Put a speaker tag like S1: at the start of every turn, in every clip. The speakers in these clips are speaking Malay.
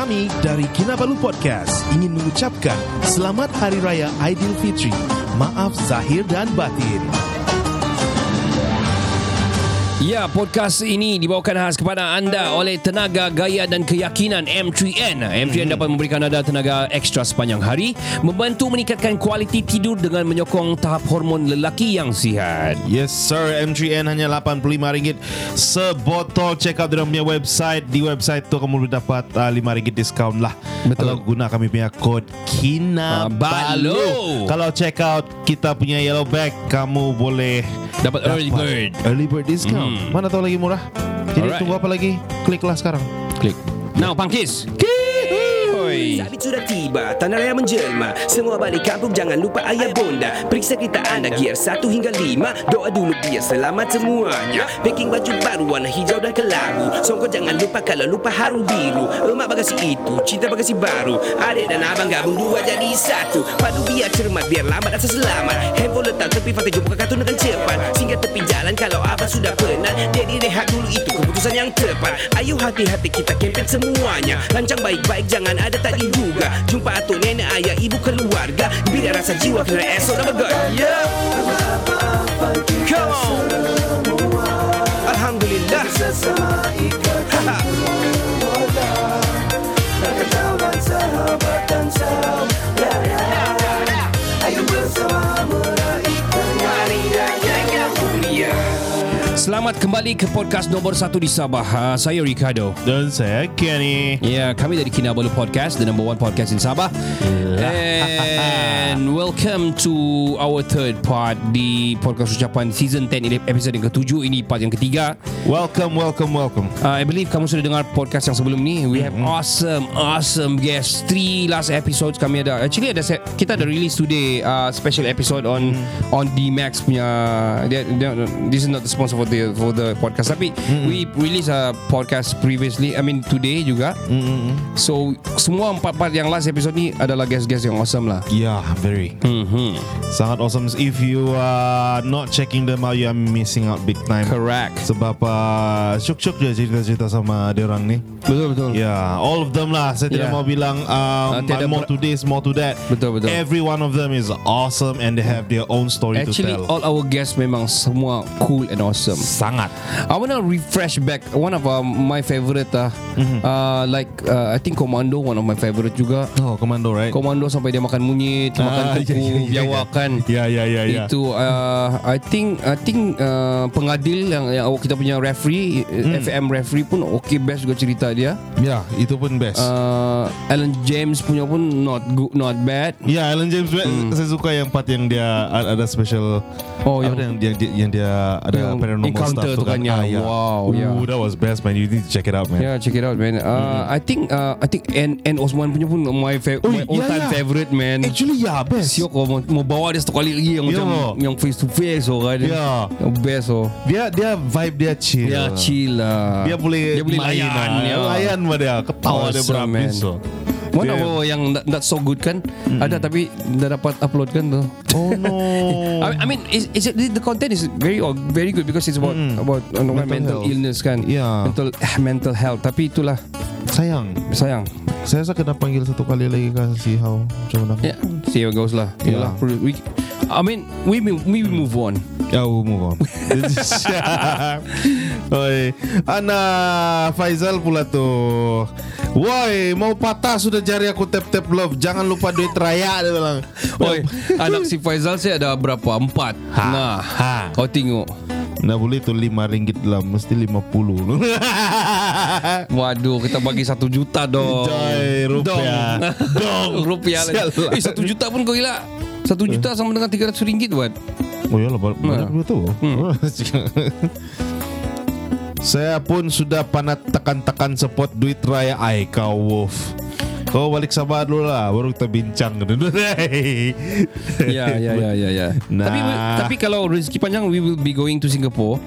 S1: Kami dari Kinabalu Podcast ingin mengucapkan Selamat Hari Raya Aidilfitri. Maaf zahir dan batin.
S2: Ya, podcast ini dibawakan khas kepada anda oleh Tenaga Gaya dan Keyakinan M3N. M3N dapat memberikan anda tenaga ekstra sepanjang hari, membantu meningkatkan kualiti tidur dengan menyokong tahap hormon lelaki yang sihat.
S1: Yes sir, M3N hanya RM85 sebotol. Check out dia punya website. Di website tu kamu boleh dapat uh, RM5 diskaun lah.
S2: Betul.
S1: Kalau guna kami punya kod KINABALU.
S2: Balu.
S1: Kalau check out kita punya yellow bag, kamu boleh
S2: Dapat early bird.
S1: Early bird discount.
S2: Hmm.
S1: Mana tahu lagi murah. Jadi
S2: Alright.
S1: tunggu apa lagi? Kliklah sekarang.
S2: Klik. Now, pangkis. Hoi.
S3: Sabit sudah tiba, tanah raya menjelma. Semua balik kampung, jangan lupa ayah bonda. Periksa kereta anda, gear 1 hingga 5 Doa dulu biar selamat semuanya. Packing baju baru, warna hijau dan kelabu Songkok jangan lupa kalau lupa harum biru. Emak bagasi itu, cinta bagasi baru. Adik dan abang gabung dua jadi satu. Padu biar cermat, biar lambat asal selamat Handphone letak tepi, fakta jumpa kartun dengan cepat. Singgah tepi jalan kalau abang sudah penat. Jadi rehat dulu itu keputusan yang tepat. Ayo hati-hati kita kempen semuanya. Lancang baik-baik jangan ada tak diduga. Jumpa atuk nenek ayah ibu keluarga. Bila rasa jiwa kena esok dah bergaya Come on. Alhamdulillah. Mulia
S2: Selamat kembali ke podcast nombor satu di Sabah. Uh, saya Ricardo.
S1: Dan saya Kenny.
S2: Ya, kami dari Kinabalu Podcast, the number one podcast in Sabah. And welcome to our third part di podcast ucapan season 10 ini episode yang ketujuh. Ini part yang ketiga.
S1: Welcome, welcome, welcome.
S2: Uh, I believe kamu sudah dengar podcast yang sebelum ni. We have awesome, awesome guests. Three last episodes kami ada. Actually ada kita ada release today uh, special episode on on D Max punya. This is not the sponsor for the for the podcast. Tapi we release a podcast previously. I mean today juga. So semua empat part yang last episode ni adalah guest-guest yang awesome lah.
S1: Yeah, very.
S2: Mm-hmm.
S1: Sangat awesome. If you are not checking them out, you are missing out big time.
S2: Correct.
S1: Sebab uh, syuk-syuk je cerita-cerita sama dia orang ni.
S2: Betul betul.
S1: Yeah, all of them lah. Saya tidak
S2: Yeah.
S1: mau bilang um,
S2: Ah, tiada
S1: more to this, more to that.
S2: Betul, betul.
S1: Every one of them is awesome and they have their own story
S2: Actually
S1: to tell.
S2: all our guests memang semua cool and awesome.
S1: Sangat.
S2: I wanna refresh back one of uh, my favorite uh, uh, like uh, I think Commando one of my favorite juga.
S1: Oh, Commando, right?
S2: Commando sampai dia makan monyet, makan
S1: Ah,
S2: kuku,
S1: ya, ya, ya,
S2: biawak
S1: ya.
S2: kan.
S1: Ya, ya, ya, ya.
S2: Itu uh, I think I think uh, pengadil yang, yang kita punya referee
S1: Hmm.
S2: FM referee pun okay best juga cerita dia.
S1: Ya, itu pun best.
S2: Uh, Alan James punya pun not good not bad.
S1: Ya, Alan James saya suka yang part yang dia ada special.
S2: Oh, yang,
S1: yang, dia- yang dia ada
S2: Yang
S1: paranormal
S2: encounter
S1: stuff
S2: tu kan, ya.
S1: Ah, ya.
S2: Wow,
S1: Ooh,
S2: ya.
S1: that was best man. You need to check it out man.
S2: Yeah, check it out, man. Uh, I think uh, I think N N Osman punya pun my, fa-
S1: Oh,
S2: my all time
S1: yeah, yeah.
S2: favorite, man.
S1: Actually, yeah, best.
S2: Siok kau mau, mau bawa dia satu kali lagi yang
S1: Ya.
S2: macam yang face to face oh kan.
S1: Ya.
S2: Yang best oh.
S1: Dia dia vibe dia chill.
S2: Dia chill lah.
S1: Dia boleh
S2: dia boleh layan ya.
S1: Layan sama dia. Ketawa dia
S2: Awesome,
S1: berhabis.
S2: man.
S1: So.
S2: One
S1: Dia-
S2: of our yang not, not so good kan Ada tapi Dah dapat upload kan tu
S1: Oh no.
S2: I, I mean is, is it, the content is very very good because it's about about uh, mental, mental
S1: health.
S2: illness kan
S1: Yeah.
S2: mental mental health tapi itulah
S1: Sayang.
S2: sayang
S1: Saya rasa kena panggil satu kali lagi kan si How. Macam mana?
S2: yeah see how it goes lah
S1: Yeah.
S2: Yalah, we, I mean we we move on
S1: Ya, we'll move on. Oi, Ana Faizal pula tu. Woi, mau patah sudah jari aku tap-tap love. Jangan lupa duit raya dia bilang.
S2: Oi, anak si Faizal saya ada berapa? Empat.
S1: Ha,
S2: Nah,
S1: ha.
S2: kau tengok.
S1: Nah boleh tu lima ringgit lah Mesti lima puluh
S2: Waduh, kita bagi satu juta dong.
S1: Joy rupiah
S2: Dong. rupiah lagi.
S1: Sialah.
S2: Eh, satu juta pun kau gila. Satu juta sama dengan tiga ratus ringgit buat.
S1: Oh ya lah banyak
S2: Nah.
S1: juga tu Saya pun sudah panat tekan-tekan support duit raya Ai kau Wolf Kau balik Sabah dulu lah Baru kita bincang
S2: Ya, ya, ya, ya, ya.
S1: Nah.
S2: Tapi tapi kalau rezeki panjang, we will be going to Singapore.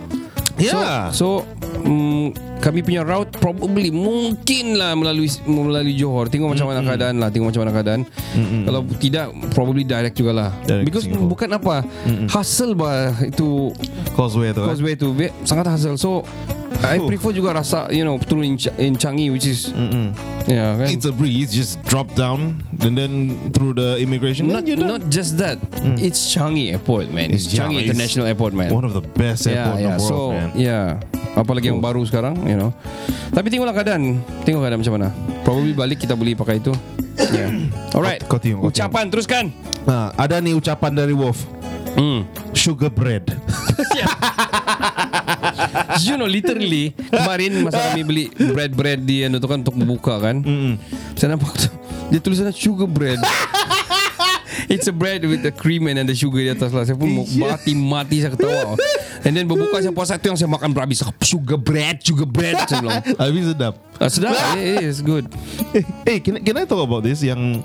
S1: Ya.
S2: So, so mm, kami punya route probably mungkin lah melalui melalui Johor. Tengok macam mana keadaan lah, tengok macam mana keadaan. Kalau tidak probably direct jugalah.
S1: Direct
S2: Because
S1: Singapore.
S2: bukan apa, hassle bah itu
S1: Causeway tu. kan?
S2: causeway tu ve- sangat hassle. So I prefer juga rasa you know turun in, Ch- in Changi which is
S1: Mm-mm.
S2: yeah kan.
S1: It's a breeze. Just drop down and then through the immigration.
S2: Not
S1: done.
S2: not just that. It's Changi Airport, man. It's,
S1: It's- yeah,
S2: Changi
S1: it's
S2: International Airport, man.
S1: One of the best airport in the world,
S2: so
S1: man.
S2: yeah. Apalagi yang baru sekarang, you know. Tapi tengoklah keadaan. Tengok keadaan macam mana. Probably balik kita boleh pakai itu. Yeah. Alright.
S1: Tengok, kau
S2: Ucapan teruskan.
S1: Ha, ada ni ucapan dari Wolf.
S2: Hmm.
S1: Sugar bread.
S2: You know literally kemarin masa kami beli bread-bread di anu tu kan untuk buka kan.
S1: Mm-mm.
S2: Saya nampak dia tulis sana sugar bread. It's a bread with the cream and the sugar di atas lah. Saya pun mau mati-mati saya ketawa. And then berbuka saya puasa tu yang saya makan berhabis. Sugar bread, sugar bread. Saya bilang.
S1: Habis sedap.
S2: Ah, sedap. Yeah, it's good.
S1: Eh, hey, can, can I talk about this? Yang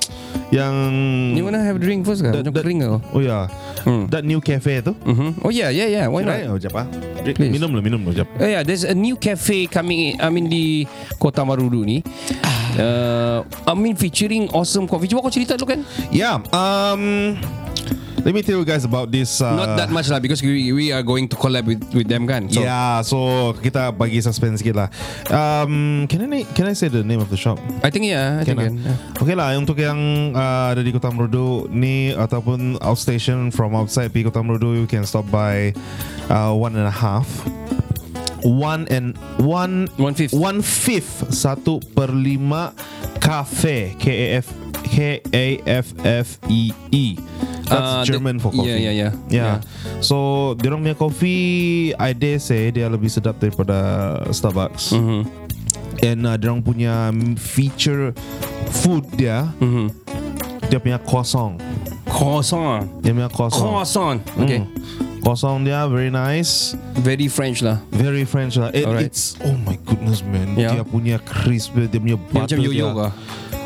S1: yang
S2: You wanna have a drink first?
S1: That-
S2: Macam
S1: that-
S2: kering ke?
S1: Oh ya.
S2: Hmm.
S1: That new cafe tu.
S2: Mhm. Oh yeah, yeah, yeah. Why not?
S1: Right? Oh, jap ah.
S2: Please.
S1: Minum lah, minum lah, jap.
S2: Oh yeah, there's a new cafe coming in, I mean di Kota Marudu ni. Uh, I mean featuring awesome coffee. Cuba kau cerita dulu kan?
S1: Yeah. Um. Let me tell you guys about this. Uh,
S2: Not that much lah because we, we are going to collab with with them kan. So,
S1: yeah, so kita bagi suspense sikit lah. Um, can I can I say the name of the shop?
S2: I think yeah, I think
S1: Can
S2: can.
S1: I? Okay lah Untuk yang uh, Ada di Kota Merudu Ni Ataupun outstation From outside Pergi Kota Merudu You can stop by uh, One and a half One and One
S2: One fifth.
S1: One fifth Satu per lima Cafe K-A-F K-A-F-F-E-E That's
S2: Uh,
S1: German
S2: the-
S1: for coffee
S2: yeah, yeah, yeah.
S1: Yeah.
S2: Yeah.
S1: So Diorang punya coffee I dare say Dia lebih sedap daripada Starbucks
S2: Mhm.
S1: And uh, diorang punya feature food dia
S2: Mhm.
S1: Dia punya croissant
S2: Croissant.
S1: Dia punya croissant
S2: Croissant. Okay.
S1: Mm. Croissant dia very nice
S2: Very French lah.
S1: Very French lah It,
S2: Alright.
S1: It's Oh my goodness man
S2: Yeah.
S1: Dia punya crisp Dia punya
S2: Dia
S1: butter
S2: macam yo-yo
S1: dia,
S2: kah?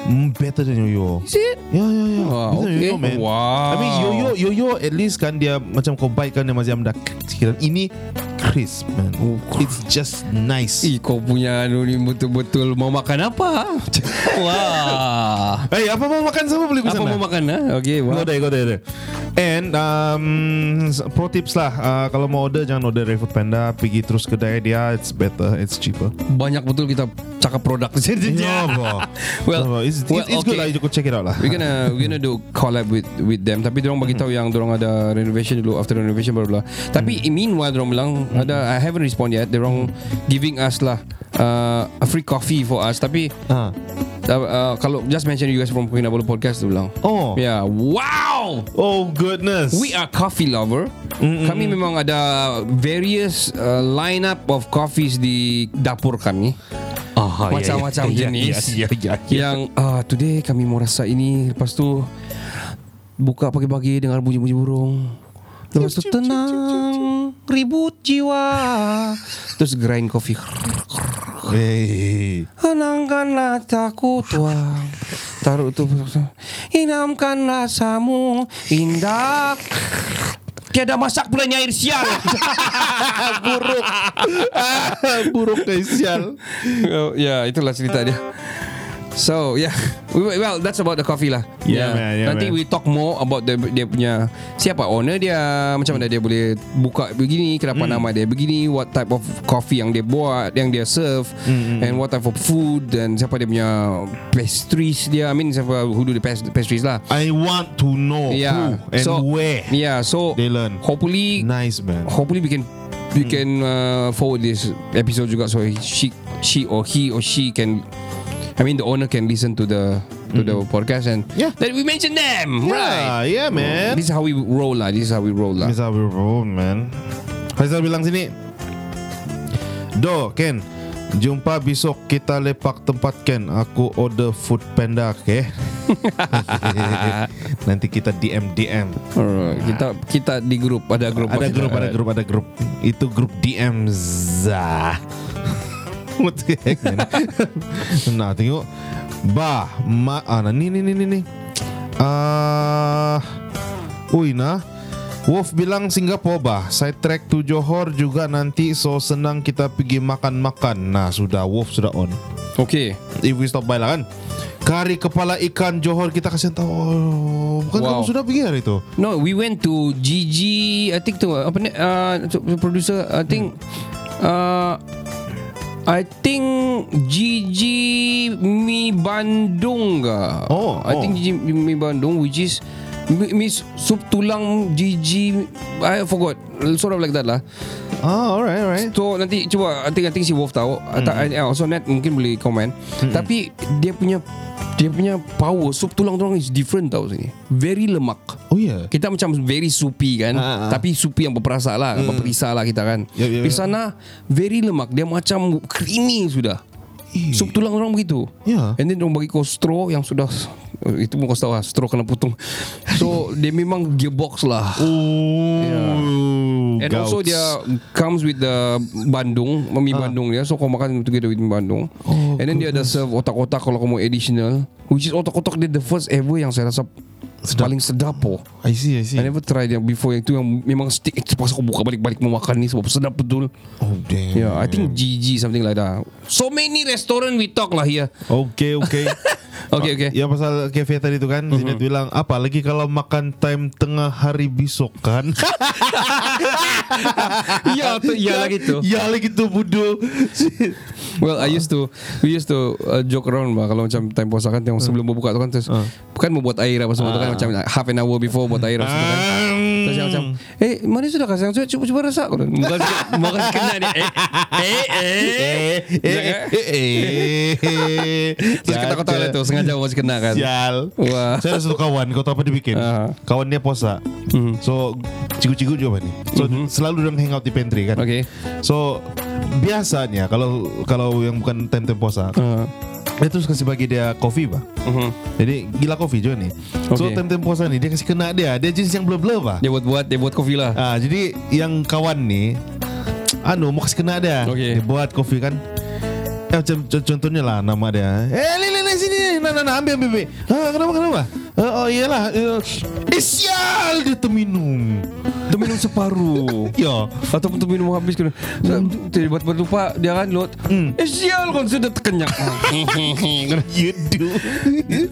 S1: Mm, Better than yo-yo
S2: Is it?
S1: Ya ya ya
S2: Wah,
S1: Better than
S2: okay.
S1: yo-yo man
S2: Wow.
S1: I mean yo-yo Yo-yo at least kan Dia macam kau bite kan Dia macam dah sikit Ini crisp man
S2: Oh,
S1: It's just nice
S2: Eh, kau punya anu ni betul-betul mau makan apa? Wah.
S1: Hey, apa mau makan sama boleh
S2: Apa mau makan ah? Okay,
S1: Go
S2: wah.
S1: there, go there, there. And um, pro tips lah, uh, kalau mau order jangan order dari Panda, pergi terus kedai dia, it's better, it's cheaper.
S2: Banyak betul kita cakap produk
S1: Yeah, bro.
S2: Well,
S1: No, it's,
S2: well,
S1: it's, it's good
S2: okay.
S1: lah, you could check it out lah.
S2: We're gonna we're gonna do collab with with them tapi dorong bagi tahu yang dorong ada renovation dulu after renovation baru lah. Tapi meanwhile dorong bilang ada I haven't respond yet. Dorong giving us lah uh, a free coffee for us tapi
S1: Ah.
S2: uh, uh, kalau just mention you guys from Kinabalu podcast tu bilang.
S1: Oh,
S2: Yeah, wow.
S1: oh goodness.
S2: We are coffee lover. Kami memang ada various uh, lineup of coffees di dapur kami.
S1: Ah,
S2: Macam-macam jenis.
S1: Ya, ya, ya, ya.
S2: Yang ah today kami mau rasa ini lepas tu buka pagi-pagi dengar bunyi-bunyi burung. Lepas tu tenang ribut jiwa. Terus grind coffee.
S1: Hey.
S2: Henangkanlah takut tuang Taruh tu Inamkan rasamu Indah Tiada masak pula air sial
S1: buruk. buruk kayak sial.
S2: Ya itulah cerita dia So yeah We- Well that's about the coffee lah
S1: Yeah, man, yeah,
S2: Nanti
S1: man.
S2: we talk more About the, dia punya Siapa owner dia Macam mana dia boleh Buka begini Kenapa
S1: Hmm.
S2: nama dia begini What type of coffee yang dia buat Yang dia serve
S1: Hmm,
S2: And what type of food Dan siapa dia punya Pastries dia I mean siapa Who do the past- pastries lah
S1: I want to know
S2: Yeah
S1: who and
S2: so,
S1: where
S2: Yeah so
S1: they learn.
S2: Hopefully
S1: Nice man.
S2: Hopefully we can we can uh, forward this episode juga so she she or he or she can I mean the owner can listen to the to the podcast and
S1: Yeah.
S2: then we mention them right.
S1: Yeah, yeah man.
S2: This is how we roll lah. This is how we roll lah.
S1: This is how we roll, man. Faisal bilang sini. Do, Ken. Jumpa besok kita lepak tempat Ken. Aku order food panda, okay? Nanti kita DM DM.
S2: Alright. Kita kita di grup ada grup
S1: Ada grup, ada grup, ada grup. Itu grup DM za. What the heck, man? nah, tengok. Bah, ma, ah, nah, ni, ni, ni, ni, ni. Ah, uh, uy, nah. Wolf bilang Singapore bah Side track to Johor juga nanti So senang kita pergi makan-makan Nah sudah Wolf sudah on
S2: Okay
S1: If we stop by lah kan Kari kepala ikan Johor Kita kasih tahu oh, Bukan
S2: Wow.
S1: kamu sudah pergi hari itu
S2: No, we went to GG. I think tu apa ni? Uh, producer. I think. Uh, I think GG Mi Bandung ke?
S1: Oh,
S2: I
S1: oh.
S2: think GG Mi Bandung, which is mi, mi sup tulang GG. I forgot. Sort of like that lah.
S1: Ah alright alright
S2: So nanti cuba I think, I think si Wolf tahu
S1: Hmm.
S2: mm. Also net mungkin boleh komen Tapi dia punya Dia punya power Sup tulang tulang is different tau sini Very lemak
S1: Oh yeah
S2: kita macam very soupy kan
S1: Ah, ah.
S2: Tapi soupy yang berperasa lah hmm. Berperisa lah kita kan
S1: Yup, yup,
S2: Di
S1: yup.
S2: sana Very lemak Dia macam creamy sudah
S1: Eh.
S2: Sup tulang orang begitu
S1: Ya.
S2: And then orang bagi kau straw Yang sudah Itu pun kau tahu lah Straw kena putung So dia memang gearbox lah
S1: Oh
S2: Yeah. And also
S1: gouts.
S2: dia comes with the Bandung, mie Bandung dia. So kau makan together with Bandung.
S1: Ah. Oh,
S2: And then dia ada serve otak-otak kalau kau mau additional. Which is otak-otak dia the first ever yang saya rasa
S1: Sedap.
S2: paling sedap po.
S1: I see I see
S2: I never tried yang before yang itu yang memang stick eh, terpaksa kau buka balik-balik mau makan ni sebab sedap betul.
S1: Oh damn
S2: Yeah, I think GG something like that. So many restaurant we talk lah here.
S1: Okay okay
S2: Okay, okay.
S1: Ya pasal cafe tadi tu kan
S2: Mhm.
S1: Zinet bilang Apa lagi kalau makan time tengah hari besok kan
S2: Ya, ya lagi tu.
S1: Ya lagi tu bodoh
S2: Well, I used to we used to uh, joke around bah kalau macam time puasa kan yang sebelum berbuka tu kan terus
S1: Uh.
S2: kan mau buat air apa semua tu kan macam half an hour before buat air apa semua kan. Terus yang macam Eh mana sudah kasih Cuba, cuba, cuba rasa Aku dah Muka sikit Muka sikit kena dia Eh Eh Eh
S1: eh, eh, eh.
S2: Terus kata-kata lah tu Sengaja muka sikit kena kan
S1: Sial
S2: Wah
S1: Saya ada satu kawan Kau tahu apa dia bikin
S2: Ah.
S1: Kawan dia puasa
S2: Mhm.
S1: So Cikgu-cikgu juga ni So selalu dia hang out di pantry kan
S2: Okay
S1: So Biasanya Kalau Kalau yang bukan time-time puasa
S2: uh,
S1: Dia terus kasih bagi dia Kopi bah
S2: uh-huh.
S1: Jadi gila kopi juga ni So
S2: Okay.
S1: time-time puasa ni Dia kasih kena dia Dia jenis yang blur-blur bah
S2: Dia buat-buat Dia buat kopi lah
S1: Ah, jadi yang kawan ni anu mau kasih kena dia.
S2: Okey.
S1: Dia buat kopi kan. Eh, contohnya lah nama dia. Eh, nah, nah, ambil ambil. ambil. Ah, kenapa kenapa? Ah, oh iyalah. Eh, sial dia terminum.
S2: Dia minum separuh
S1: Ya.
S2: Ataupun tu minum habis kena Dia buat berlupa Dia kan lot
S1: Hmm.
S2: Eh sial kan sudah terkenyak
S1: You do.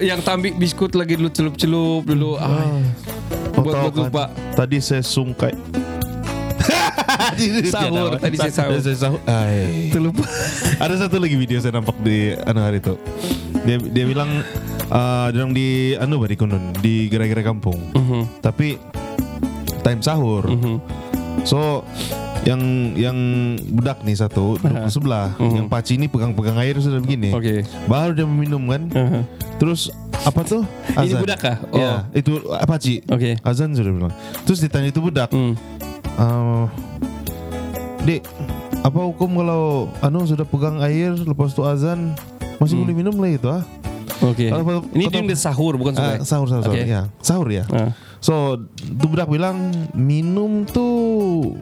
S2: Yang tambik biskut lagi dulu celup-celup dulu ah.
S1: Kau
S2: Buat buat lupa
S1: Tadi saya sungkai.
S2: Sahur, tadi saya sahur.
S1: Saya sahur. Ai.
S2: Terlupa
S1: Ada satu lagi video saya nampak di anu hari itu. Dia dia bilang uh, dia orang di anu bari kunun di gerai-gerai kampung.
S2: Mhm.
S1: Tapi time sahur.
S2: Mhm.
S1: So yang yang budak nih satu duduk di sebelah, yang paci ini pegang-pegang air sudah begini.
S2: Mhm. Okey.
S1: Baru dia meminum kan.
S2: Uh-huh.
S1: Terus apa tuh?
S2: Ini budak kah?
S1: Ya, itu paci.
S2: Okey.
S1: Azan sudah bilang. Terus ditanya itu budak.
S2: Hmm.
S1: Uh, Dek, apa hukum kalau anu sudah pegang air lepas tu azan masih boleh minum lah itu ah?
S2: Okey.
S1: Kalau-
S2: Ini dia sahur bukan
S1: Ah,
S2: sungai.
S1: sahur sahur sahur ya. Sahur ya.
S2: Ah.
S1: So, tu budak bilang minum tuh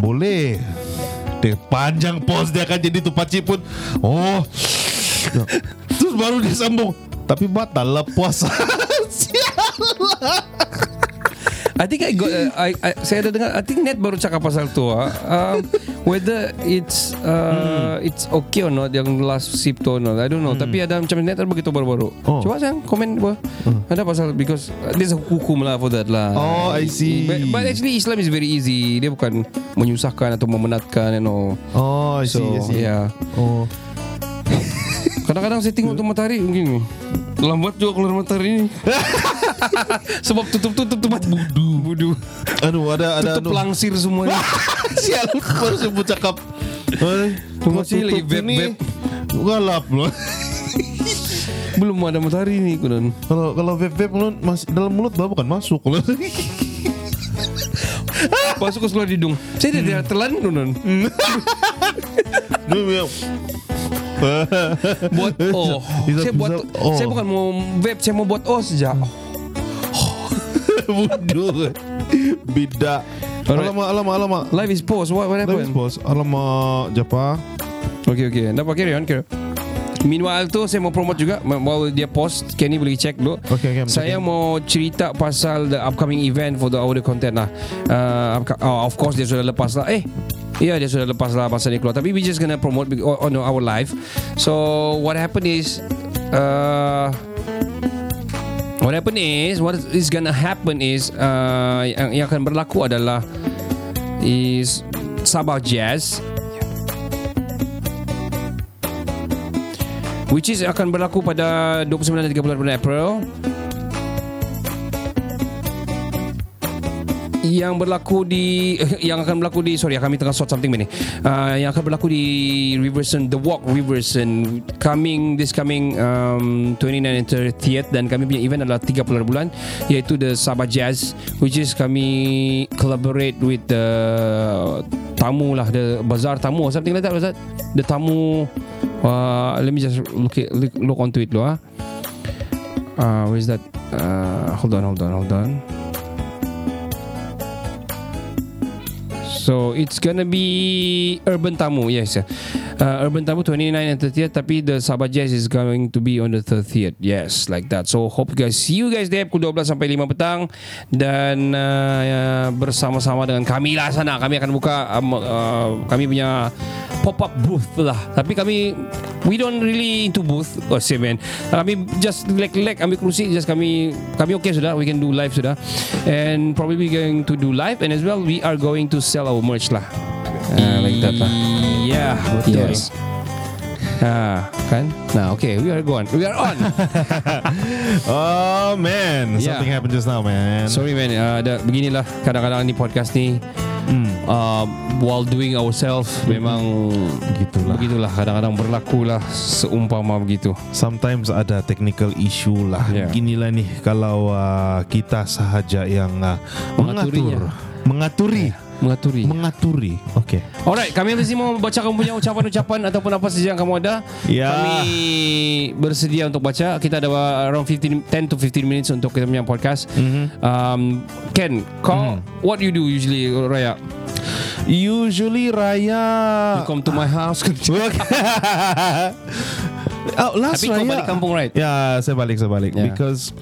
S1: boleh. Dia panjang pos dia kan jadi tu paci pun. Oh. Terus baru dia sambung. Tapi batal lah puasa.
S2: I think I got uh, I, I saya ada dengar I think net baru cakap pasal tu ah. Um, whether it's uh, it's okay or not yang last sip tu or not. I don't know. Tapi ada macam net ada begitu baru-baru.
S1: Oh.
S2: Coba sayang komen apa. Ada pasal because uh, there's a hukum lah for that lah.
S1: Oh, I see.
S2: But, but actually Islam is very easy. Dia bukan menyusahkan atau memenatkan you know.
S1: oh, I see,
S2: So
S1: I see.
S2: yeah.
S1: Oh.
S2: Kadang-kadang saya tengok tu matahari mungkin lambat juga keluar matahari ni. Sebab tutup-tutup tu mata budu. Budu.
S1: Anu ada ada
S2: Tutup langsir semua ni.
S1: Sial baru sebut cakap. Eh,
S2: Masih lagi
S1: tutup ini Galap loh.
S2: Belum ada matahari ni kunan.
S1: Kalau kalau vape vape mulut mas dalam mulut bah bukan masuk loh.
S2: Masuk ke seluar hidung. Saya dah telan kunan. Buat oh. Saya buat
S1: oh.
S2: saya bukan mau vape, saya mau buat oh saja.
S1: Bodoh. Beda.
S2: Alright.
S1: Alamak, alamak, alamak.
S2: Life is pause. What what happened?
S1: bos, alamak, Japa.
S2: Okay okay. Dapat carry on carry. on. Meanwhile tu saya mau promote juga While dia post Kenny boleh check dulu
S1: Okay, okay, I'm
S2: Saya
S1: checking.
S2: mau cerita pasal The upcoming event For the audio content lah uh, oh, Of course dia sudah lepas lah Eh Ya dia sudah lepas lah Masa dia keluar. Tapi we just gonna promote On our live. So What happened is uh, What happened is What is gonna happen is uh, yang, yang akan berlaku adalah Is Sabah Jazz Which is akan berlaku pada 29 dan 30 bulan April yang berlaku di yang akan berlaku di sorry kami tengah sort something ni. Uh, yang akan berlaku di Riverson The Walk Riverson. Coming this coming um, 29 and 30th dan kami punya event adalah 30 bulan iaitu the Sabah Jazz which is kami collaborate with the tamu lah the bazaar tamu. Something like that that the tamu uh, let me just look it, look, look onto it dulu ah. Uh, where is that? Uh, hold on hold on hold on So it's gonna be Urban Tamu Yes. Uh, Urban Tamu 29 and 30th Tapi the Sabah Jazz is going to be on the 30th Yes like that. So hope you guys See you guys there Pukul 12 sampai 5 petang. Dan uh, uh, Bersama-sama dengan kami lah sana. Kami akan buka um, uh, Kami punya Pop-up booth lah. Tapi kami We don't really into booth Oh say man. Kami just Relax-relax Ambil kerusi Just kami Kami okay sudah. We can do live sudah. And probably going to do live. And as well We are going to sell our merch lah uh, Like that lah Yeah
S1: Betul.
S2: Yes Ah, kan? Nah, okay, we are going. We are on.
S1: Oh man,
S2: Yeah.
S1: something happened just now, man.
S2: Sorry man, uh, ada beginilah kadang-kadang ni podcast ni uh, while doing ourselves memang
S1: Gitulah.
S2: begitulah kadang-kadang berlakulah seumpama begitu.
S1: Sometimes ada technical issue lah.
S2: Yeah.
S1: Ginilah nih kalau uh, kita sahaja yang uh, mengatur, mengaturi,
S2: Mengaturi.
S1: mengaturi. Oke.
S2: Alright, kami mesti mau baca kamu punya ucapan-ucapan ataupun apa saja yang kamu ada.
S1: Ya.
S2: Kami bersedia untuk baca. Kita ada around 15 10 to 15 minutes untuk kita punya podcast. Um, Ken, kau what you do usually Raya?
S1: Usually Raya.
S2: You come to my house.
S1: oh, last
S2: Tapi kau balik kampung, right?
S1: Ya, saya balik, saya balik.
S2: Yeah.
S1: Because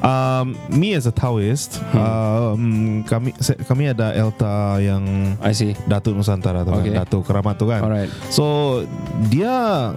S1: um, me as a Taoist, um, kami se- kami ada Elta yang
S2: I see.
S1: Datuk Nusantara tu
S2: Okay.
S1: kan, Datuk Keramat tu kan.
S2: Alright.
S1: So dia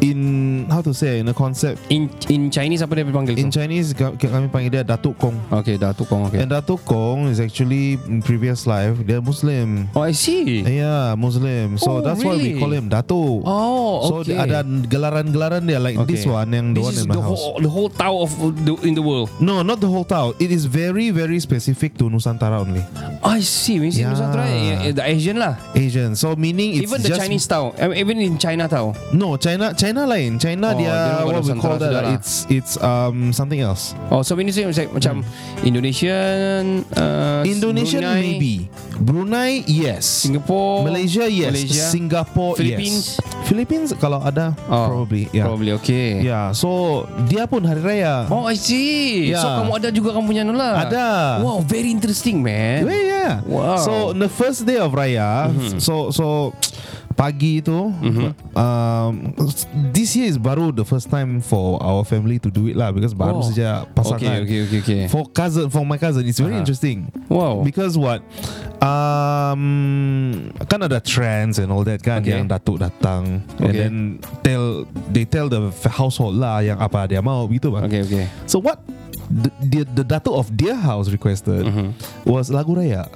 S1: in how to say in a concept
S2: In in Chinese apa dia panggil
S1: in
S2: tu?
S1: Chinese ka- kami panggil dia Datuk Kong.
S2: Okay, Datuk Kong. Okay.
S1: And Datuk Kong is actually in previous life dia Muslim.
S2: Oh, I see.
S1: Yeah, Muslim. So
S2: Oh,
S1: that's why we
S2: really?
S1: call him Datuk.
S2: Oh,
S1: So
S2: okay.
S1: dia ada gelaran-gelaran dia like
S2: Okay.
S1: this one yang the
S2: This
S1: one
S2: is
S1: in my
S2: the
S1: house.
S2: whole the whole town of the, in the world.
S1: No, not the whole town. It is very very specific to Nusantara only.
S2: I see. Means
S1: Yeah.
S2: Nusantara, eh, the Asian lah.
S1: Asian. So meaning it's
S2: even the
S1: just
S2: Chinese town, I mean, even in China town.
S1: No, China China lain. China
S2: Oh,
S1: dia what we call that
S2: lah.
S1: it's it's um something else.
S2: Oh, so when you say macam, macam Indonesian, uh,
S1: Indonesian
S2: Brunei,
S1: maybe. Brunei yes.
S2: Singapore,
S1: Malaysia yes.
S2: Malaysia,
S1: Singapore
S2: Philippines?
S1: yes. Philippines kalau ada
S2: Oh,
S1: probably yeah.
S2: Probably okay.
S1: Yeah, so dia pun hari raya.
S2: Oh, I see.
S1: Yeah.
S2: So kamu ada juga kamu punya nula.
S1: Ada.
S2: Wow, very interesting, man.
S1: Yeah, yeah.
S2: Wow.
S1: So the first day of raya, so so pagi itu, um, this year is baru the first time for our family to do it lah because baru
S2: Oh.
S1: saja pasangan.
S2: Okay, okay, okay, okay.
S1: For cousin, for my cousin, it's very
S2: Uh-huh.
S1: interesting.
S2: Wow.
S1: Because what? Um, kan ada trends and all that kan
S2: Okay.
S1: yang datuk datang and
S2: Okay.
S1: then tell they tell the household lah yang apa dia mau gitu bang.
S2: Okay, okay.
S1: So what the, the, the datuk of their house requested
S2: Mm-hmm.
S1: was lagu raya.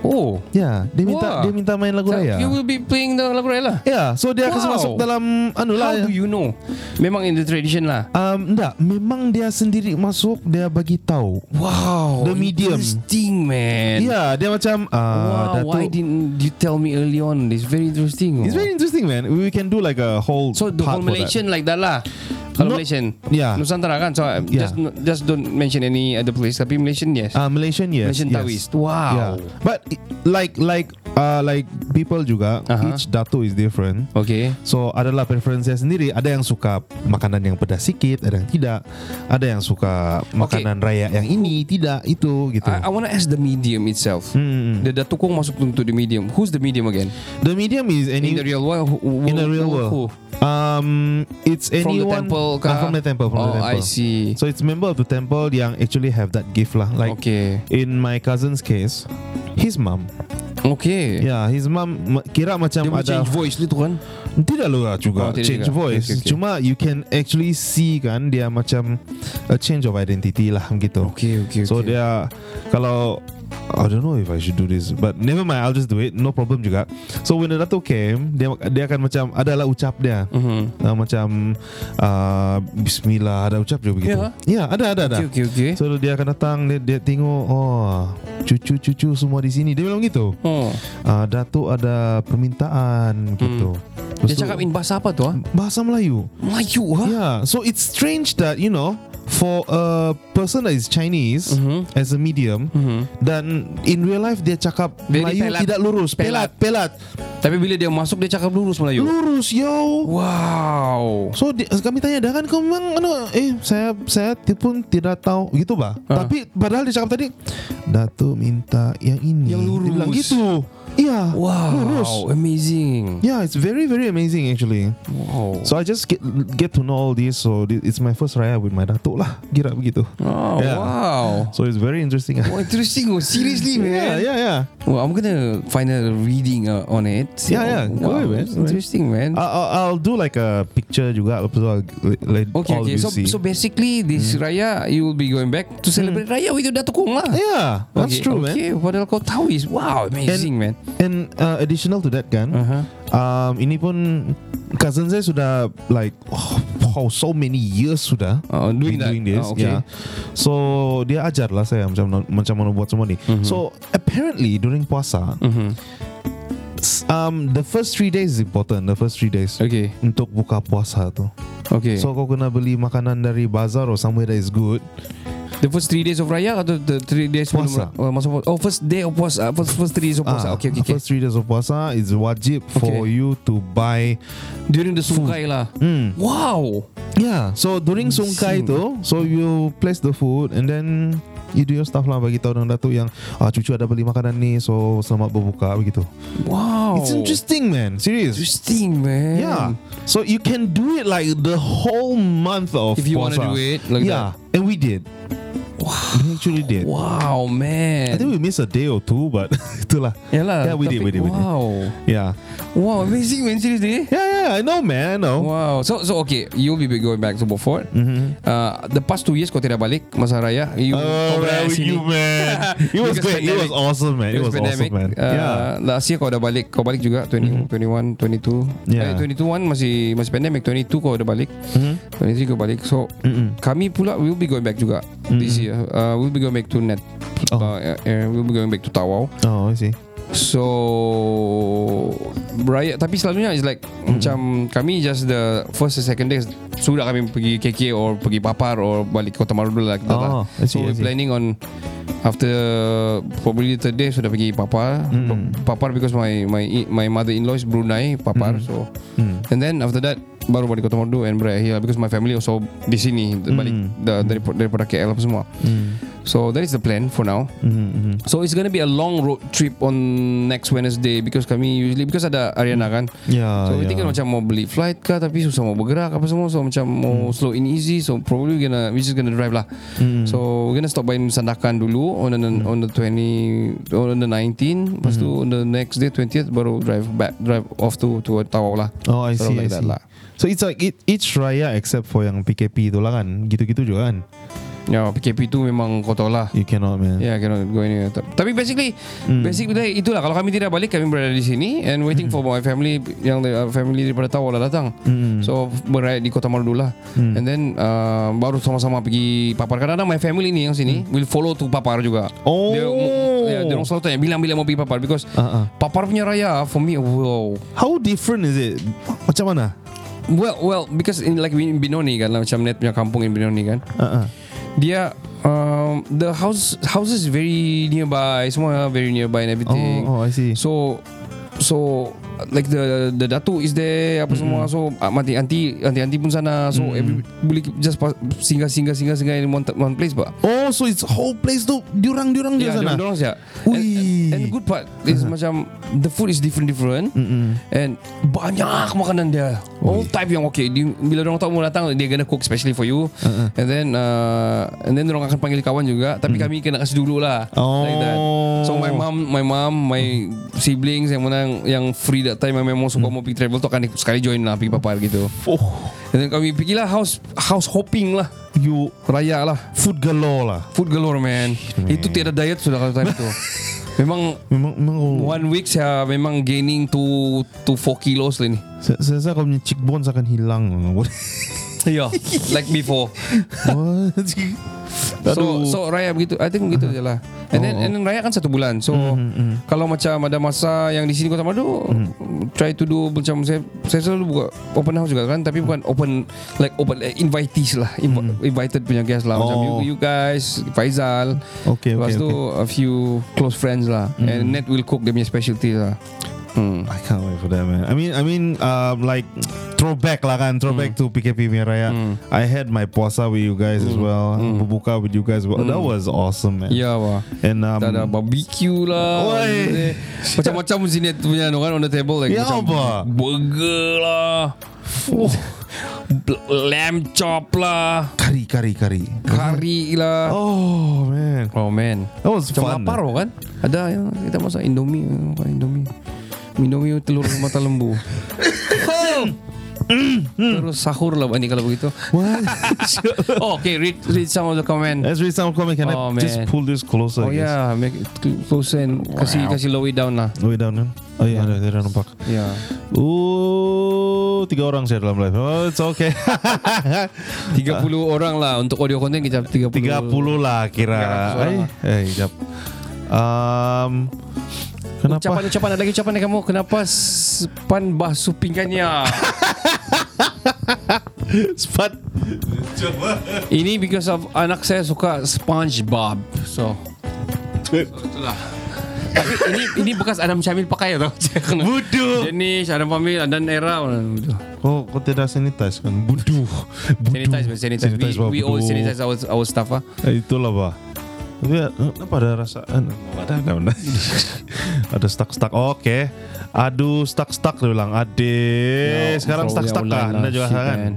S2: Oh.
S1: Ya, dia minta dia minta main lagu
S2: So,
S1: raya.
S2: You will be playing the lagu raya lah.
S1: Ya, so dia akan
S2: Wow.
S1: masuk dalam anu lah.
S2: How do you know? Memang in the tradition lah.
S1: Um, enggak, memang dia sendiri masuk dia bagi tahu.
S2: Wow.
S1: The medium.
S2: Interesting, man.
S1: Ya, dia macam uh,
S2: Wow,
S1: datuk.
S2: why didn't you tell me early on? It's very interesting.
S1: It's very interesting, man. We can do like a whole.
S2: so the whole
S1: for that.
S2: Malaysian like that lah. Kalau
S1: No-
S2: Malaysian,
S1: Yeah.
S2: Nusantara kan. So
S1: Yeah.
S2: just just don't mention any other place. Tapi Malaysian yes.
S1: Uh, Malaysian, yes.
S2: Malaysian
S1: yes.
S2: Taoist. Wow.
S1: Yeah. But like like uh, like people juga,
S2: Uh-huh.
S1: each datuk is different.
S2: Okay.
S1: So adalah preferensinya sendiri. Ada yang suka makanan yang pedas sedikit, ada yang tidak. Ada yang suka makanan raya yang ini, tidak itu gitu.
S2: I, I want to ask the medium itself.
S1: Hmm.
S2: The Datukong masuk to the medium. Who's the medium again?
S1: The medium is any
S2: In the real world? Who, who,
S1: In the real world.
S2: Who?
S1: Um, it's
S2: From the
S1: anyone
S2: temple?
S1: Ah, from the temple. From
S2: oh,
S1: the temple.
S2: I see.
S1: So it's member of the temple yang actually have that gift lah. Like
S2: okay.
S1: in my cousin's case, his mom.
S2: Okay.
S1: Yeah, his mom kira macam
S2: Dia
S1: ada
S2: change voice dia tu kan?
S1: tidak lah juga
S2: Oh, tidak
S1: change
S2: juga.
S1: voice.
S2: Okay, okay, okay.
S1: Cuma you can actually see kan dia macam a change of identity lah gitu.
S2: Okay, okay, okay.
S1: So dia kalau I don't know if I should do this But never mind I'll just do it No problem juga So when the Dato came Dia dia akan macam Adalah ucap dia
S2: Mhm.
S1: uh, Macam uh, Bismillah Ada ucap juga begitu
S2: Ya?
S1: Ya ada ada ada
S2: Okay, okay, okay.
S1: So dia akan datang Dia, dia tengok Oh Cucu-cucu semua di sini Dia bilang gitu
S2: Oh.
S1: Uh, Dato ada permintaan gitu Lepas
S2: Dia cakap in bahasa apa tu ah?
S1: Bahasa Melayu
S2: Melayu ha?
S1: Yeah, so it's strange that you know, for a person that is Chinese
S2: Mhm.
S1: as a medium,
S2: Mhm.
S1: dan in real life dia cakap
S2: Very
S1: Melayu
S2: pelat.
S1: tidak lurus, pelat, pelat,
S2: Tapi bila dia masuk dia cakap lurus Melayu.
S1: lurus yo.
S2: Wow.
S1: So dia, kami tanya dia kan kau memang ano, eh saya saya pun tidak tahu gitu bah.
S2: Ah.
S1: Tapi padahal dia cakap tadi Datuk minta yang ini.
S2: Yang
S1: Dia bilang
S2: lurus.
S1: Gitu. Iya.
S2: Wow.
S1: Lurus.
S2: Amazing.
S1: Yeah, it's very very amazing actually.
S2: Wow.
S1: So I just get get to know all this. So it's my first raya with my datuk lah. Kira begitu.
S2: Oh,
S1: Yeah.
S2: wow.
S1: So it's very interesting.
S2: Oh, interesting. Oh, seriously, man.
S1: yeah, yeah, yeah.
S2: Well, I'm gonna find a reading uh, on it.
S1: Yeah, yeah. Go
S2: Wow,
S1: ahead, man.
S2: interesting, man.
S1: I'll, I'll, I'll do like a picture juga. Lepas tu I'll let
S2: okay,
S1: all
S2: okay. So,
S1: see.
S2: so basically, this Raya, you will be going back to celebrate Raya with your Datuk lah.
S1: yeah, that's
S2: okay,
S1: true, man.
S2: Okay, padahal kau tahu is wow, amazing, man.
S1: And uh, additional to that kan,
S2: Uh-huh.
S1: um, ini pun cousin saya sudah like oh, wow, so many years sudah
S2: Oh, doing that.
S1: doing this.
S2: Oh, okay.
S1: Yeah. So dia ajar lah saya macam macam mana buat semua ni.
S2: Mhm.
S1: So apparently during puasa,
S2: Mhm.
S1: s- um, the first three days is important. The first three days
S2: Okay,
S1: untuk buka puasa tu.
S2: okay.
S1: So kau kena beli makanan dari bazar or somewhere that is good.
S2: The first three days of Raya atau the three days
S1: Puasa.
S2: sebelum- Oh, masa puasa. Oh, first day of puasa. First, first three days of puasa.
S1: Ah,
S2: okay, okay, okay.
S1: First three days of puasa is wajib for you to buy.
S2: During the sungkai lah.
S1: Hmm.
S2: Wow.
S1: Yeah. So during sungkai tu, so you place the food and then you do your stuff lah bagi tahu orang datuk yang ah cucu ada beli makanan ni so selamat berbuka begitu.
S2: Wow.
S1: It's interesting man. Serious.
S2: Interesting, man.
S1: Yeah. So you can do it like the whole month of
S2: If you wanna
S1: puasa.
S2: do it like
S1: yeah. And we did. Wow. We actually did.
S2: Wow, man.
S1: I think we missed a day or two, but itulah.
S2: Yalah.
S1: Yeah, we did, we did, we did.
S2: Wow.
S1: Yeah.
S2: Wow, amazing, man. Seriously.
S1: Yeah, yeah, I know, man. I know.
S2: Wow. So, so okay. You'll be going back to Beaufort.
S1: Mm-hmm.
S2: Uh, the past two years kau tidak balik masa raya. You
S1: Oh, were
S2: sini.
S1: you, man? It was great. It was
S2: pandemic.
S1: awesome, man. It, was
S2: pandemic.
S1: awesome, man.
S2: Uh,
S1: yeah.
S2: Last year kau dah balik Kau balik juga 20, 21, 22
S1: Yeah.
S2: eh, 22 one masih Masih pandemic 22 kau dah balik
S1: Mhm.
S2: 23 kau balik So
S1: Mm-mm.
S2: Kami pula We'll be going back juga This year uh, We'll be going back to Net
S1: Oh.
S2: uh, uh, We'll be going back to Tawau
S1: Oh, I see.
S2: So Raya Tapi selalunya is like Macam Kami just the First and second day Sudah kami pergi KK Or pergi Papar Or balik Kota Maru dulu lah kita
S1: Oh,
S2: lah.
S1: See,
S2: So we're planning on After Probably the third day Sudah pergi Papar
S1: Mm.
S2: Papar because my My my mother-in-law is Brunei Papar So
S1: Mm.
S2: And then after that Baru balik Kota Maru And berakhir Because my family also Di sini Balik
S1: Mm.
S2: da- daripada, daripada KL apa semua
S1: Mm.
S2: So that is the plan for now
S1: Mm-hmm, mm-hmm.
S2: So it's gonna be a long road trip on next Wednesday because kami usually because ada Ariana kan.
S1: Yeah,
S2: So we
S1: yeah.
S2: thinking macam mau beli flight kah tapi susah mau bergerak apa semua so macam mau slow and easy so probably we gonna we just gonna drive lah.
S1: Mm.
S2: So we're gonna stop by Sandakan dulu on the on the 20 on the 19 lepas tu on the next day 20th baru drive back drive off to to Tawau lah.
S1: Oh, I see,
S2: of
S1: I
S2: like that
S1: see.
S2: lah.
S1: So it's like it, each raya except for yang PKP tu lah kan. Gitu-gitu juga kan.
S2: Ya PKP tu memang kau tahu lah.
S1: You cannot, man.
S2: Yeah, cannot go anywhere. Ta- Tapi basically,
S1: Hmm.
S2: basically itulah. Kalau kami tidak balik, kami berada di sini and waiting for my family yang uh, family daripada tahu lah datang.
S1: Mm.
S2: So berada di Kota Maru dulu lah.
S1: Hmm.
S2: And then uh, baru sama-sama pergi Papar. Kadang-kadang my family ni yang sini will follow to Papar juga.
S1: Hmm. Oh.
S2: Dia, ya, dia orang selalu tanya bilang-bilang mau pergi Papar because
S1: Uh-uh.
S2: Papar punya raya for me wow.
S1: How different is it? Macam mana?
S2: Well, well, because in like in Binoni kan, lah, macam net punya kampung in Binoni kan.
S1: Uh-uh.
S2: Dia um, the house houses very nearby, semua very nearby and everything.
S1: Oh, oh, I see.
S2: So so like the the datu is there apa semua so uh, mati anti anti anti pun sana so every, boleh just pas, singgah singgah singgah singgah in one, one place pak.
S1: Oh, so it's whole place tu diorang-diorang je
S2: Ya,
S1: sana.
S2: dorang saja.
S1: Ui.
S2: And, and, good part is macam the food is different different
S1: Mm-mm.
S2: and banyak makanan dia. All type yang okay dia, Bila orang tahu mau datang Dia gonna cook Especially for you uh-uh. And then uh, And then orang akan panggil kawan juga Tapi kami kena kasih dulu lah
S1: Oh.
S2: Like that So my mom My mom My siblings Yang mana Yang free that time Yang memang suka mau pergi travel tu Akan sekali join lah Pergi papar gitu
S1: Oh,
S2: And kami pergi lah House house hopping lah
S1: you
S2: Raya lah
S1: food galore lah.
S2: Food galore man, Itu tiada diet sudah kalau time tu Memang
S1: Memang, memang
S2: One week saya memang gaining to to 4 kilos lah ni.
S1: saya, rasa kau punya cheekbones akan hilang.
S2: Yeah, like before. So so Raya begitu. I think begitu je lah. And then and then Raya kan satu bulan. So kalau macam ada masa yang di sini Kota Madu try to do macam saya saya selalu buka open house juga kan tapi bukan open like open like invitees lah. Inv- Invited punya guest lah macam
S1: Oh.
S2: you, you guys, Faizal.
S1: Okay,
S2: Lepas
S1: okay,
S2: tu a few close friends lah. And Net will cook dia punya specialty lah. Hmm.
S1: I can't wait for that, man. I mean, I mean, um, like throwback lah kan, throwback to PKP punya raya. I had my puasa with you guys as well, berbuka with you guys. well. That was awesome, man.
S2: Ya, wah.
S1: And um,
S2: Tak ada barbecue lah. Macam-macam sini punya no, kan on the table like, Macam
S1: apa?
S2: burger lah oh. Lamb chop lah
S1: kari, kari, kari.
S2: Kari lah
S1: Oh man,
S2: Oh man
S1: that was
S2: Macam
S1: fun.
S2: lapar kan Ada yang kita masak Indomie Makan Indomie Indomie telur mata lembu Terus sahur lah Bani kalau begitu
S1: What?
S2: Oh okay read, read some of the comment
S1: Let's read some comment. Can
S2: Oh,
S1: I just
S2: man.
S1: pull this closer?
S2: Oh yeah Make it closer and Kasih, kasih lower it down lah
S1: Way down kan? Oh iya, ada, ada nampak.
S2: Ya
S1: Uh, tiga orang saya dalam live. Oh, it's okay.
S2: 30 orang lah Untuk audio content kita 30
S1: Tiga puluh lah kira.
S2: 300 orang
S1: Eh, eh, jap. Um, kenapa?
S2: Ucapan-ucapan ada lagi ucapan dari kamu Kenapa Span basuh pinggannya
S1: Spat.
S2: Ini because of Anak saya suka SpongeBob So Itulah Tapi ini ini bekas Adam Syamil pakai tau
S1: Budu.
S2: Jenis Adam Syamil Dan era
S1: Oh, kau tidak sanitize kan? Budu. Budu.
S2: Sanitize Sanitize,
S1: Sanitize,
S2: We, we
S1: budu.
S2: all sanitize our, our stuff ah.
S1: Eh, itulah bah. Tapi eh, kenapa ada rasa eh, ada ada ada, ada stuck stuck. Oke. Aduh stuck stuck dia bilang. Ade.
S2: Ya,
S1: Sekarang stuck stuck
S2: lah.
S1: Anda juga
S2: Shit,
S1: kan?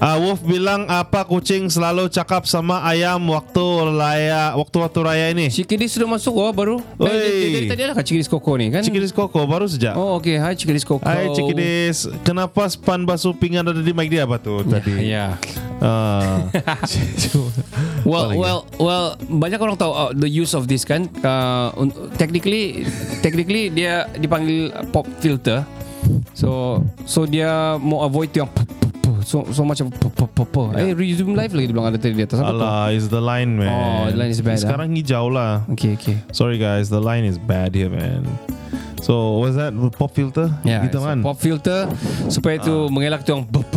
S1: Ah, Wolf bilang apa kucing selalu cakap sama ayam waktu raya waktu waktu raya ini.
S2: Cikidis sudah masuk oh baru
S1: Oi.
S2: Eh, dari, dari tadi ada kan Cikidis Koko ni kan
S1: Cikidis Koko baru saja.
S2: Oh okay Hai Cikidis Koko
S1: Hai Cikidis, kenapa span basuh pinggan ada di mic dia apa tuh tadi?
S2: Ya
S1: Ah.
S2: Well,
S1: Apa lagi?
S2: well, well, banyak orang tahu uh, the use of this kan. Uh, technically, technically dia dipanggil pop filter. So, so dia mau avoid yang so so macam pup, pup. Eh, resume live lagi dia bilang ada tadi di atas apa?
S1: Alah, is the line man.
S2: Oh, the line is bad, ah.
S1: Sekarang hijau lah.
S2: Okay, okay.
S1: Sorry guys, the line is bad here man. So, what's that? Pop filter?
S2: Ya,
S1: gitu kan?
S2: pop filter supaya tu mengelak tu yang pup,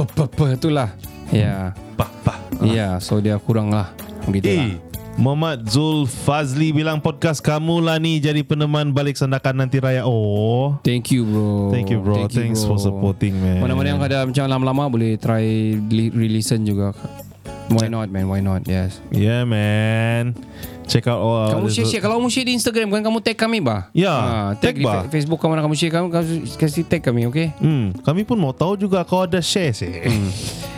S2: itulah. Ya,
S1: Pah, pah.
S2: ya. So dia kurang lah. Begitu lah.
S1: Eh, Muhammad Zul Fazli bilang podcast kamu lah ni jadi peneman balik sandakan nanti raya. Oh.
S2: Thank you bro.
S1: Thank you bro. Thanks for supporting man.
S2: Mana-mana yang ada macam lama-lama boleh try li- re-listen juga. Why not man? Why not? Yes.
S1: Yeah man. Check out all
S2: kamu share, share Kalau kamu share di Instagram kan Kamu tag kami bah
S1: Ya,
S2: Ah,
S1: tag
S2: di
S1: bah.
S2: fa- Facebook kamu nak kamu share kamu, Kasih tag kami okay
S1: Hmm, kami pun mau tahu juga kau ada share sih.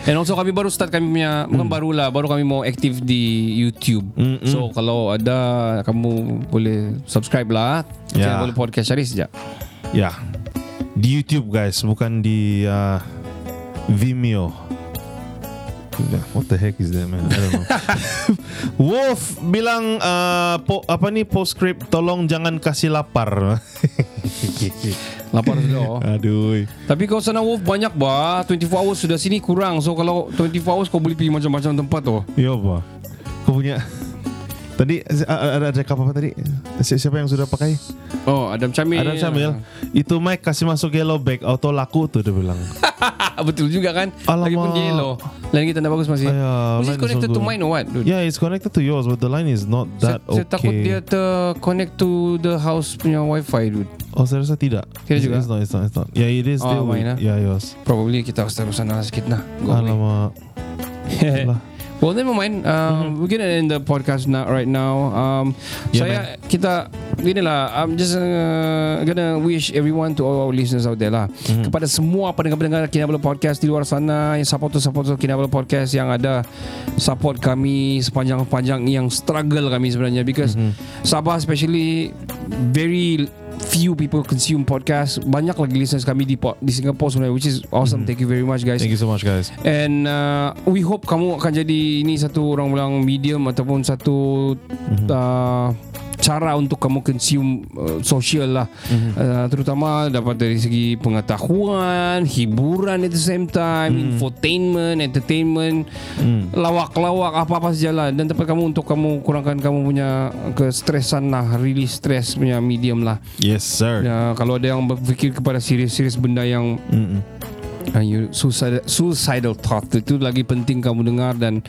S2: And also kami baru start kami punya Bukan baru lah Baru kami mau aktif di YouTube
S1: Mm, mm.
S2: So kalau ada Kamu boleh subscribe lah
S1: Ya.
S2: Jangan boleh podcast cari sekejap
S1: Ya. Di YouTube guys, bukan di uh, Vimeo. What the heck is that man? I don't know. Wolf bilang uh, po, apa ni postscript tolong jangan kasih lapar.
S2: Lapar sudah oh.
S1: Aduh.
S2: Tapi kau sana Wolf banyak bah 24 hours sudah sini kurang So kalau 24 hours kau boleh pergi macam-macam tempat tu
S1: Ya apa? Kau punya Tadi a- ada ada apa apa tadi? Si- Siapa yang sudah pakai?
S2: Oh Adam Camil
S1: Adam Samil. Itu mic kasih masuk yellow bag auto laku tuh dia bilang.
S2: Betul juga kan
S1: Alamak.
S2: Lagipun dia yellow Lain kita tak bagus masih
S1: Ayah,
S2: Was it
S1: is
S2: connected to mine or what dude?
S1: Yeah, it's connected to yours, but the line is not that
S2: saya, saya takut
S1: okay.
S2: dia ter-connect to the house punya wifi dude
S1: Oh, saya rasa tidak.
S2: Tidak
S1: It's-
S2: juga?
S1: It's not, it's not, it's not. Yeah, it is
S2: Oh,
S1: still.
S2: mine, ah?
S1: Yeah, yours.
S2: Probably kita harus taruh sana sikit lah Go away.
S1: Alamak.
S2: Well, never mind. Um, We're gonna end the podcast now, right now. Um,
S1: Yeah,
S2: saya kita gini lah. I'm just uh, gonna wish everyone to all our listeners out there lah. Kepada semua pendengar-pendengar Kinabalu Podcast di luar sana, yang supporter-supporter Kinabalu Podcast yang ada support kami sepanjang-panjang yang struggle kami sebenarnya because Sabah especially very few people consume podcast. Banyak lagi listeners kami di di Singapore sebenarnya which is awesome. Thank you very much guys.
S1: Thank you so much guys.
S2: And uh, we hope kamu akan jadi ini satu orang bilang medium ataupun satu uh, cara untuk kamu consume uh, social lah. Uh, terutama dapat dari segi pengetahuan, hiburan at the same time, infotainment, entertainment, lawak-lawak apa-apa saja lah dan tempat kamu untuk kamu kurangkan kamu punya kestresan lah, release stress punya medium lah.
S1: Yes sir.
S2: Ya, kalau ada yang berfikir kepada serius-serius benda yang
S1: Mm-mm.
S2: uh, you suicidal, suicidal thought itu lagi penting kamu dengar dan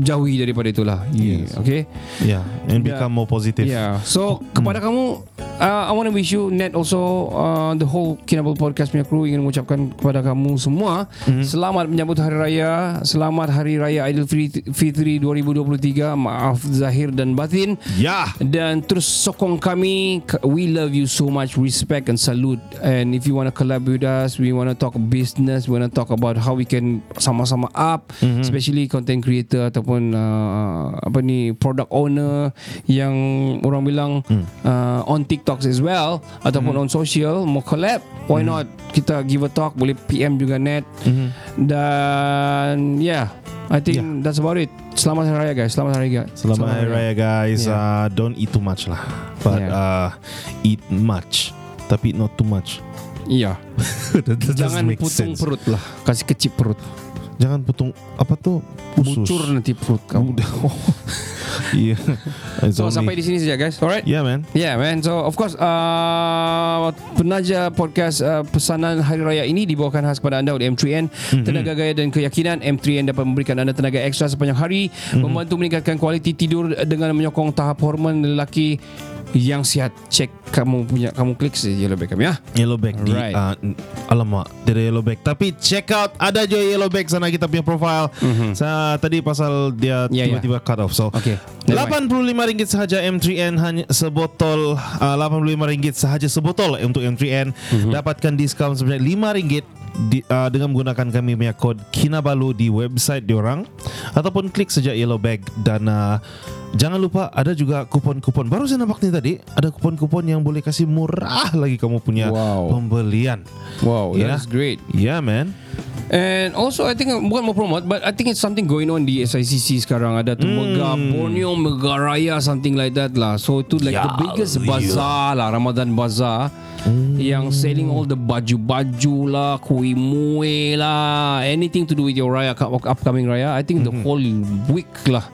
S2: jauhi daripada itulah.
S1: Yes.
S2: Okay.
S1: Yeah, and
S2: Yeah.
S1: become more positive.
S2: Yeah. So kepada kamu uh, I want to wish you net also uh, the whole Kinabalu podcast punya crew ingin mengucapkan kepada kamu semua selamat menyambut hari raya, selamat hari raya Aidilfitri 2023. Maaf zahir dan batin.
S1: Yeah.
S2: Dan terus sokong kami We love you so much Respect and salute And if you want to collab with us We want to talk business We want to talk about How we can Sama-sama up mm-hmm. Especially content creator Ataupun uh, Apa ni Product owner Yang Orang bilang mm. uh, On TikTok as well Ataupun mm. on social Mau collab Why mm. not Kita give a talk Boleh PM juga net mm-hmm. Dan Yeah I think yeah. that's about it Selamat Hari Raya guys Selamat Hari Raya
S1: Selamat Hari Raya guys.
S2: Yeah.
S1: Uh, don't eat too much lah. But
S2: Yeah.
S1: uh, eat much. Tapi not too much.
S2: Iya Jangan putung
S1: sense.
S2: perut lah Kasih kecil perut
S1: Jangan putung apa tuh? Usus.
S2: Bucur nanti perut kamu
S1: Iya. It's
S2: So
S1: only-
S2: sampai di sini saja guys Alright
S1: Yeah man.
S2: Yeah man So of course uh, Penaja podcast uh, Pesanan Hari Raya ini Dibawakan khas kepada anda oleh M3N
S1: Mhm.
S2: Tenaga gaya dan keyakinan M3N dapat memberikan anda tenaga ekstra sepanjang hari
S1: Mhm.
S2: Membantu meningkatkan kualiti tidur Dengan menyokong tahap hormon lelaki Yang sihat Cek kamu punya Kamu klik saja yellow bag kami ya
S1: Yellow bag di
S2: Alright.
S1: uh, Alamak Tidak yellow bag Tapi check out Ada juga yellow bag sana Kita punya profile Saya Tadi pasal Dia
S2: Mhm. Ya,
S1: tiba-tiba cut off So
S2: Okay. Never
S1: RM85 sahaja M3N Hanya sebotol uh, RM85 sahaja sebotol Untuk M3N
S2: Mhm.
S1: Dapatkan diskaun sebanyak RM5 di, uh, dengan menggunakan kami punya kod Kinabalu di website diorang ataupun klik saja yellow bag dan uh, jangan lupa ada juga kupon-kupon baru saya nampak ni tadi ada kupon-kupon yang boleh kasih murah lagi kamu punya
S2: Wow.
S1: pembelian
S2: Wow
S1: Yeah.
S2: That's great
S1: yeah man
S2: And also I think bukan mau promote but I think it's something going on di SICC sekarang ada tu
S1: Hmm.
S2: Mega Borneo Mega Raya something like that lah. So itu like the
S1: Ya
S2: biggest
S1: Allah.
S2: bazaar lah Ramadan bazaar.
S1: Hmm.
S2: Yang selling all the baju-baju lah, kuih muih lah, anything to do with your raya upcoming raya. I think the
S1: Hmm.
S2: whole week lah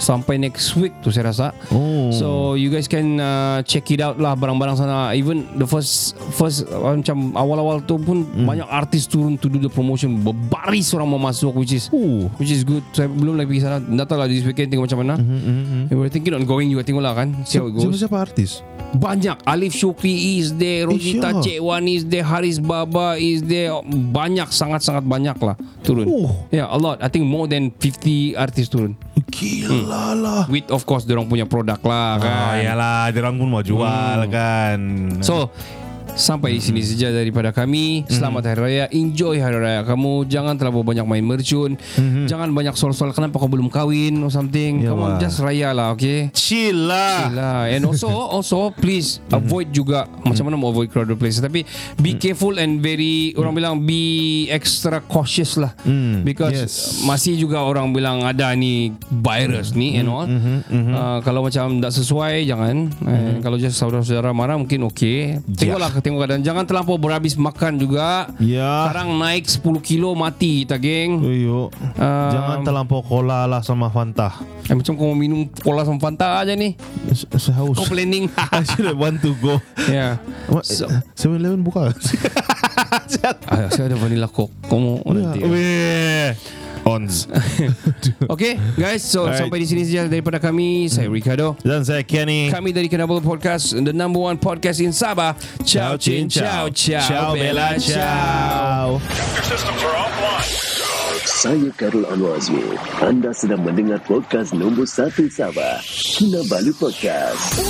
S2: sampai next week tu saya rasa.
S1: Oh.
S2: So you guys can uh, check it out lah barang-barang sana. Even the first first uh, macam awal-awal tu pun
S1: Hmm.
S2: banyak artis turun to do the promotion. Berbaris orang mau masuk which is
S1: Uh.
S2: which is good. Saya belum lagi pergi sana. Tak tahu lah this weekend tengok macam mana.
S1: Mm-hmm.
S2: We were thinking on going juga tengok lah kan. See how it goes.
S1: Siapa-siapa artis?
S2: Banyak Alif Syukri is there Rosita
S1: sure.
S2: Cekwan is there Haris Baba is there Banyak sangat-sangat banyak lah Turun
S1: Oh.
S2: Yeah a lot I think more than 50 artis turun
S1: Gila lah
S2: With of course Diorang punya produk lah kan?
S1: Ah, yalah, dia orang pun mau jual kan.
S2: So Sampai di sini saja daripada kami. Selamat Hari Raya. Enjoy Hari Raya kamu. Jangan terlalu banyak main mercun. Jangan banyak soal-soal kenapa kau belum kahwin or something.
S1: Ya,
S2: Come on, just raya lah, okay?
S1: chill lah.
S2: Lah. And also, also please avoid juga macam mana mau avoid crowded places. Tapi be careful and very orang bilang be extra cautious lah.
S1: Mm,
S2: Because
S1: yes.
S2: masih juga orang bilang ada ni virus ni and all. Uh, kalau macam tak sesuai jangan. Eh, kalau just saudara-saudara marah mungkin okey. Tengoklah tengok keadaan. Jangan terlampau berhabis makan juga.
S1: Ya.
S2: Sekarang naik 10 kilo mati kita geng.
S1: Uyo.
S2: Um,
S1: Jangan terlampau cola lah sama Fanta.
S2: Eh, macam kau mau minum cola sama Fanta aja ni.
S1: S- Saya haus.
S2: Kau planning.
S1: I should have want to go.
S2: yeah.
S1: What?
S2: So-
S1: 7-Eleven buka.
S2: Ah, saya ada vanilla coke. Kau mau nanti.
S1: Weh. Ons.
S2: Okay guys So
S1: Alright.
S2: sampai di sini saja Daripada kami Saya Ricardo
S1: Dan saya Kenny.
S2: Kami dari Kinabalu Podcast The number one podcast in Sabah Ciao Chin Ciao Ciao
S1: Ciao Bella. Ciao.
S4: Your systems are offline. Saya Karul Anwar Azmi. Anda sedang mendengar podcast nombor 1 Sabah. Kinabalu Podcast.